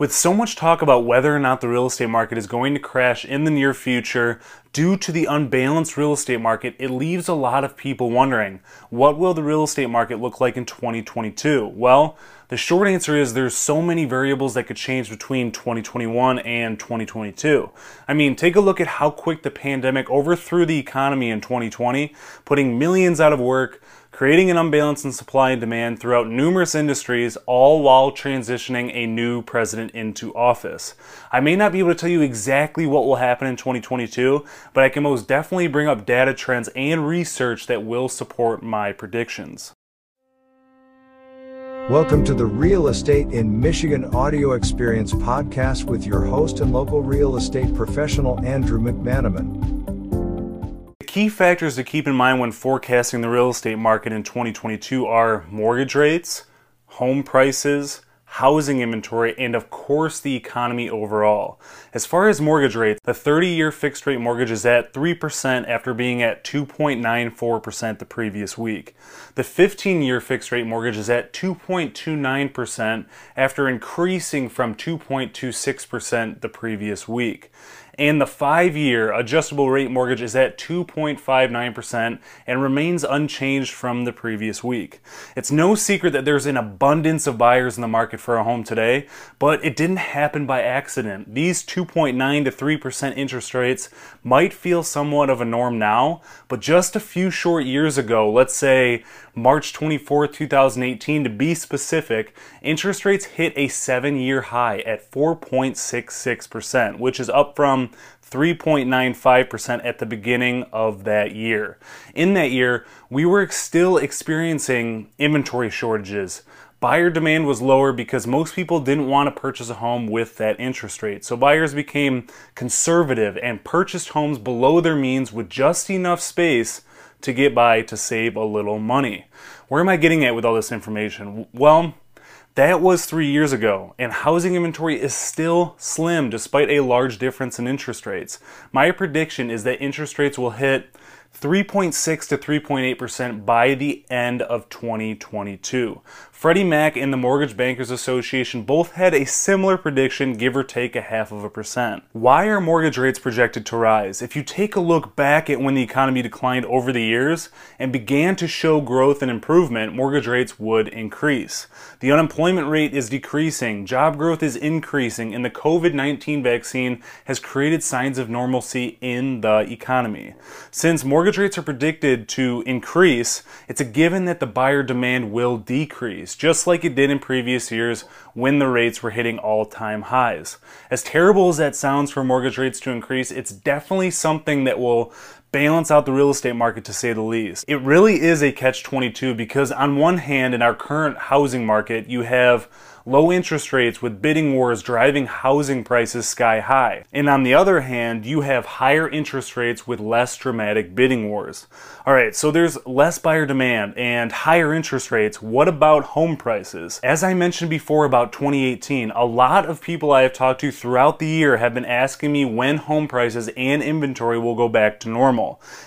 With so much talk about whether or not the real estate market is going to crash in the near future due to the unbalanced real estate market, it leaves a lot of people wondering, what will the real estate market look like in 2022? Well, the short answer is there's so many variables that could change between 2021 and 2022. I mean, take a look at how quick the pandemic overthrew the economy in 2020, putting millions out of work, creating an unbalance in supply and demand throughout numerous industries, all while transitioning a new president into office. I may not be able to tell you exactly what will happen in 2022, but I can most definitely bring up data trends and research that will support my predictions. Welcome to the Real Estate in Michigan Audio Experience podcast with your host and local real estate professional, Andrew McManamon key factors to keep in mind when forecasting the real estate market in 2022 are mortgage rates, home prices, housing inventory, and of course the economy overall. As far as mortgage rates, the 30 year fixed rate mortgage is at 3% after being at 2.94% the previous week. The 15 year fixed rate mortgage is at 2.29% after increasing from 2.26% the previous week and the five year adjustable rate mortgage is at 2.59% and remains unchanged from the previous week. It's no secret that there's an abundance of buyers in the market for a home today, but it didn't happen by accident. These 2.9 to 3% interest rates might feel somewhat of a norm now, but just a few short years ago, let's say March 24, 2018 to be specific, interest rates hit a seven year high at 4.66%, which is up from 3.95% at the beginning of that year. In that year, we were still experiencing inventory shortages. Buyer demand was lower because most people didn't want to purchase a home with that interest rate. So buyers became conservative and purchased homes below their means with just enough space to get by to save a little money. Where am I getting at with all this information? Well, that was three years ago, and housing inventory is still slim despite a large difference in interest rates. My prediction is that interest rates will hit 3.6 to 3.8% by the end of 2022. Freddie Mac and the Mortgage Bankers Association both had a similar prediction, give or take a half of a percent. Why are mortgage rates projected to rise? If you take a look back at when the economy declined over the years and began to show growth and improvement, mortgage rates would increase. The unemployment rate is decreasing, job growth is increasing, and the COVID 19 vaccine has created signs of normalcy in the economy. Since mortgage rates are predicted to increase, it's a given that the buyer demand will decrease just like it did in previous years when the rates were hitting all time highs. As terrible as that sounds for mortgage rates to increase, it's definitely something that will balance out the real estate market to say the least. It really is a catch 22 because, on one hand, in our current housing market, you have low interest rates with bidding wars driving housing prices sky high. And on the other hand, you have higher interest rates with less dramatic bidding wars. All right, so there's less buyer demand and higher interest rates. What about home prices? As I mentioned before about 2018, a lot of people I have talked to throughout the year have been asking me when home prices and inventory will go back to normal.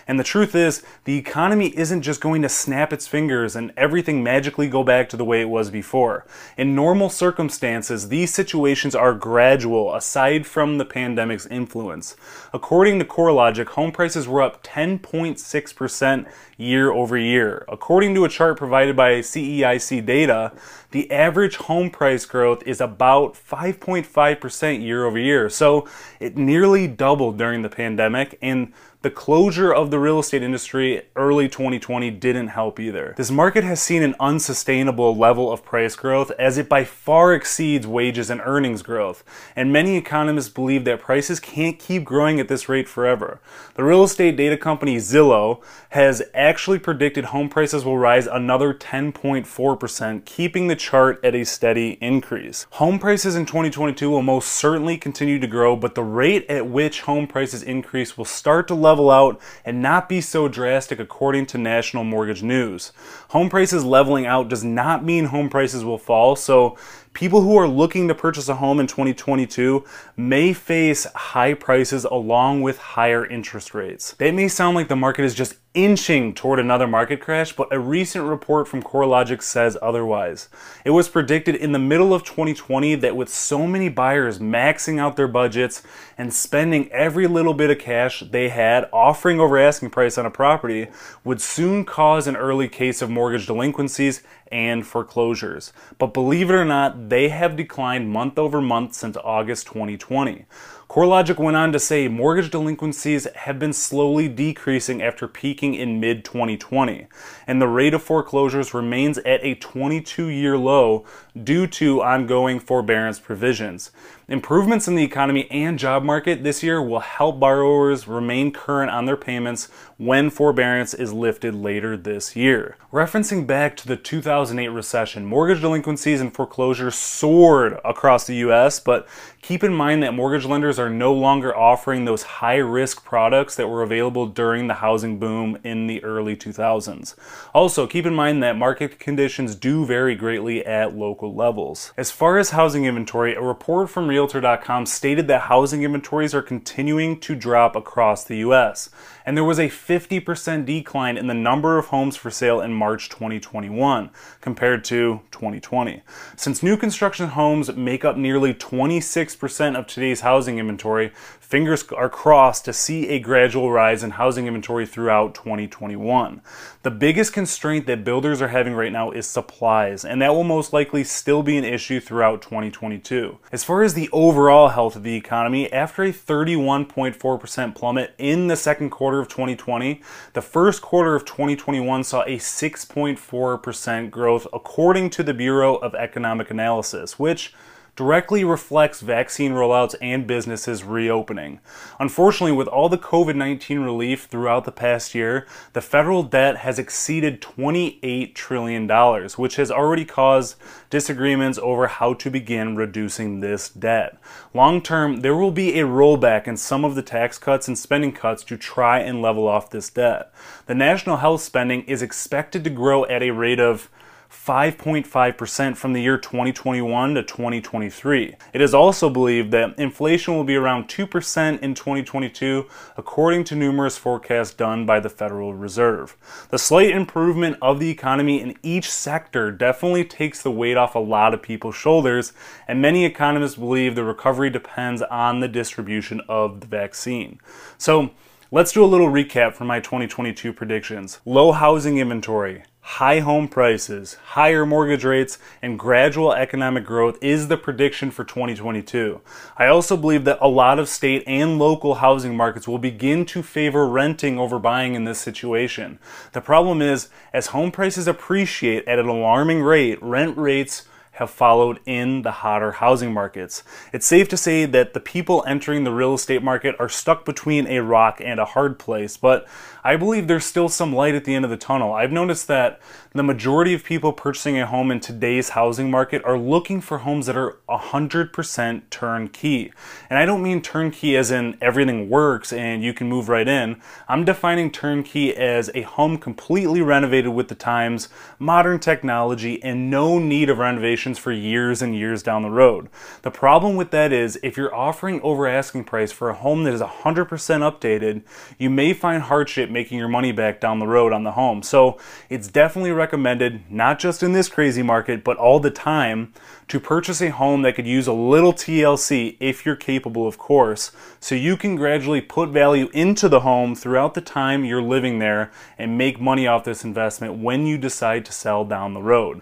And the truth is, the economy isn't just going to snap its fingers and everything magically go back to the way it was before. In normal circumstances, these situations are gradual aside from the pandemic's influence. According to CoreLogic, home prices were up 10.6% year over year. According to a chart provided by CEIC data, the average home price growth is about 5.5% year over year. So it nearly doubled during the pandemic and the closure of the real estate industry early 2020 didn't help either. This market has seen an unsustainable level of price growth as it by far exceeds wages and earnings growth, and many economists believe that prices can't keep growing at this rate forever. The real estate data company Zillow has actually predicted home prices will rise another 10.4%, keeping the chart at a steady increase. Home prices in 2022 will most certainly continue to grow, but the rate at which home prices increase will start to level out and not be so drastic according to National Mortgage News. Home prices leveling out does not mean home prices will fall, so people who are looking to purchase a home in 2022 may face high prices along with higher interest rates. That may sound like the market is just inching toward another market crash, but a recent report from CoreLogic says otherwise. It was predicted in the middle of 2020 that with so many buyers maxing out their budgets and spending every little bit of cash they had offering over asking price on a property would soon cause an early case of mortgage delinquencies and foreclosures. But believe it or not, they have declined month over month since August 2020. CoreLogic went on to say mortgage delinquencies have been slowly decreasing after peaking in mid 2020, and the rate of foreclosures remains at a 22 year low due to ongoing forbearance provisions. Improvements in the economy and job market this year will help borrowers remain current on their payments when forbearance is lifted later this year. Referencing back to the 2008 recession, mortgage delinquencies and foreclosures soared across the US, but keep in mind that mortgage lenders are no longer offering those high risk products that were available during the housing boom in the early 2000s. Also, keep in mind that market conditions do vary greatly at local levels. As far as housing inventory, a report from Realtor.com stated that housing inventories are continuing to drop across the US, and there was a 50% decline in the number of homes for sale in March 2021 compared to 2020. Since new construction homes make up nearly 26% of today's housing inventory, fingers are crossed to see a gradual rise in housing inventory throughout 2021. The biggest constraint that builders are having right now is supplies, and that will most likely still be an issue throughout 2022. As far as the overall health of the economy, after a 31.4% plummet in the second quarter of 2020, the first quarter of 2021 saw a 6.4% growth according to the Bureau of Economic Analysis, which directly reflects vaccine rollouts and businesses reopening. Unfortunately, with all the COVID 19 relief throughout the past year, the federal debt has exceeded $28 trillion, which has already caused disagreements over how to begin reducing this debt. Long term, there will be a rollback in some of the tax cuts and spending cuts to try and level off this debt. The national health spending is expected to grow at a rate of 5.5% from the year 2021 to 2023. It is also believed that inflation will be around 2% in 2022, according to numerous forecasts done by the Federal Reserve. The slight improvement of the economy in each sector definitely takes the weight off a lot of people's shoulders, and many economists believe the recovery depends on the distribution of the vaccine. So, Let's do a little recap for my 2022 predictions. Low housing inventory, high home prices, higher mortgage rates, and gradual economic growth is the prediction for 2022. I also believe that a lot of state and local housing markets will begin to favor renting over buying in this situation. The problem is, as home prices appreciate at an alarming rate, rent rates have followed in the hotter housing markets. It's safe to say that the people entering the real estate market are stuck between a rock and a hard place, but I believe there's still some light at the end of the tunnel. I've noticed that the majority of people purchasing a home in today's housing market are looking for homes that are 100% turnkey. And I don't mean turnkey as in everything works and you can move right in. I'm defining turnkey as a home completely renovated with the times, modern technology, and no need of renovations for years and years down the road. The problem with that is if you're offering over asking price for a home that is 100% updated, you may find hardship making your money back down the road on the home. So it's definitely recommended, not just in this crazy market, but all the time, to purchase a home that could use a little TLC if you're capable, of course, so you can gradually put value into the home throughout the time you're living there and make money off this investment when you decide to sell down the road.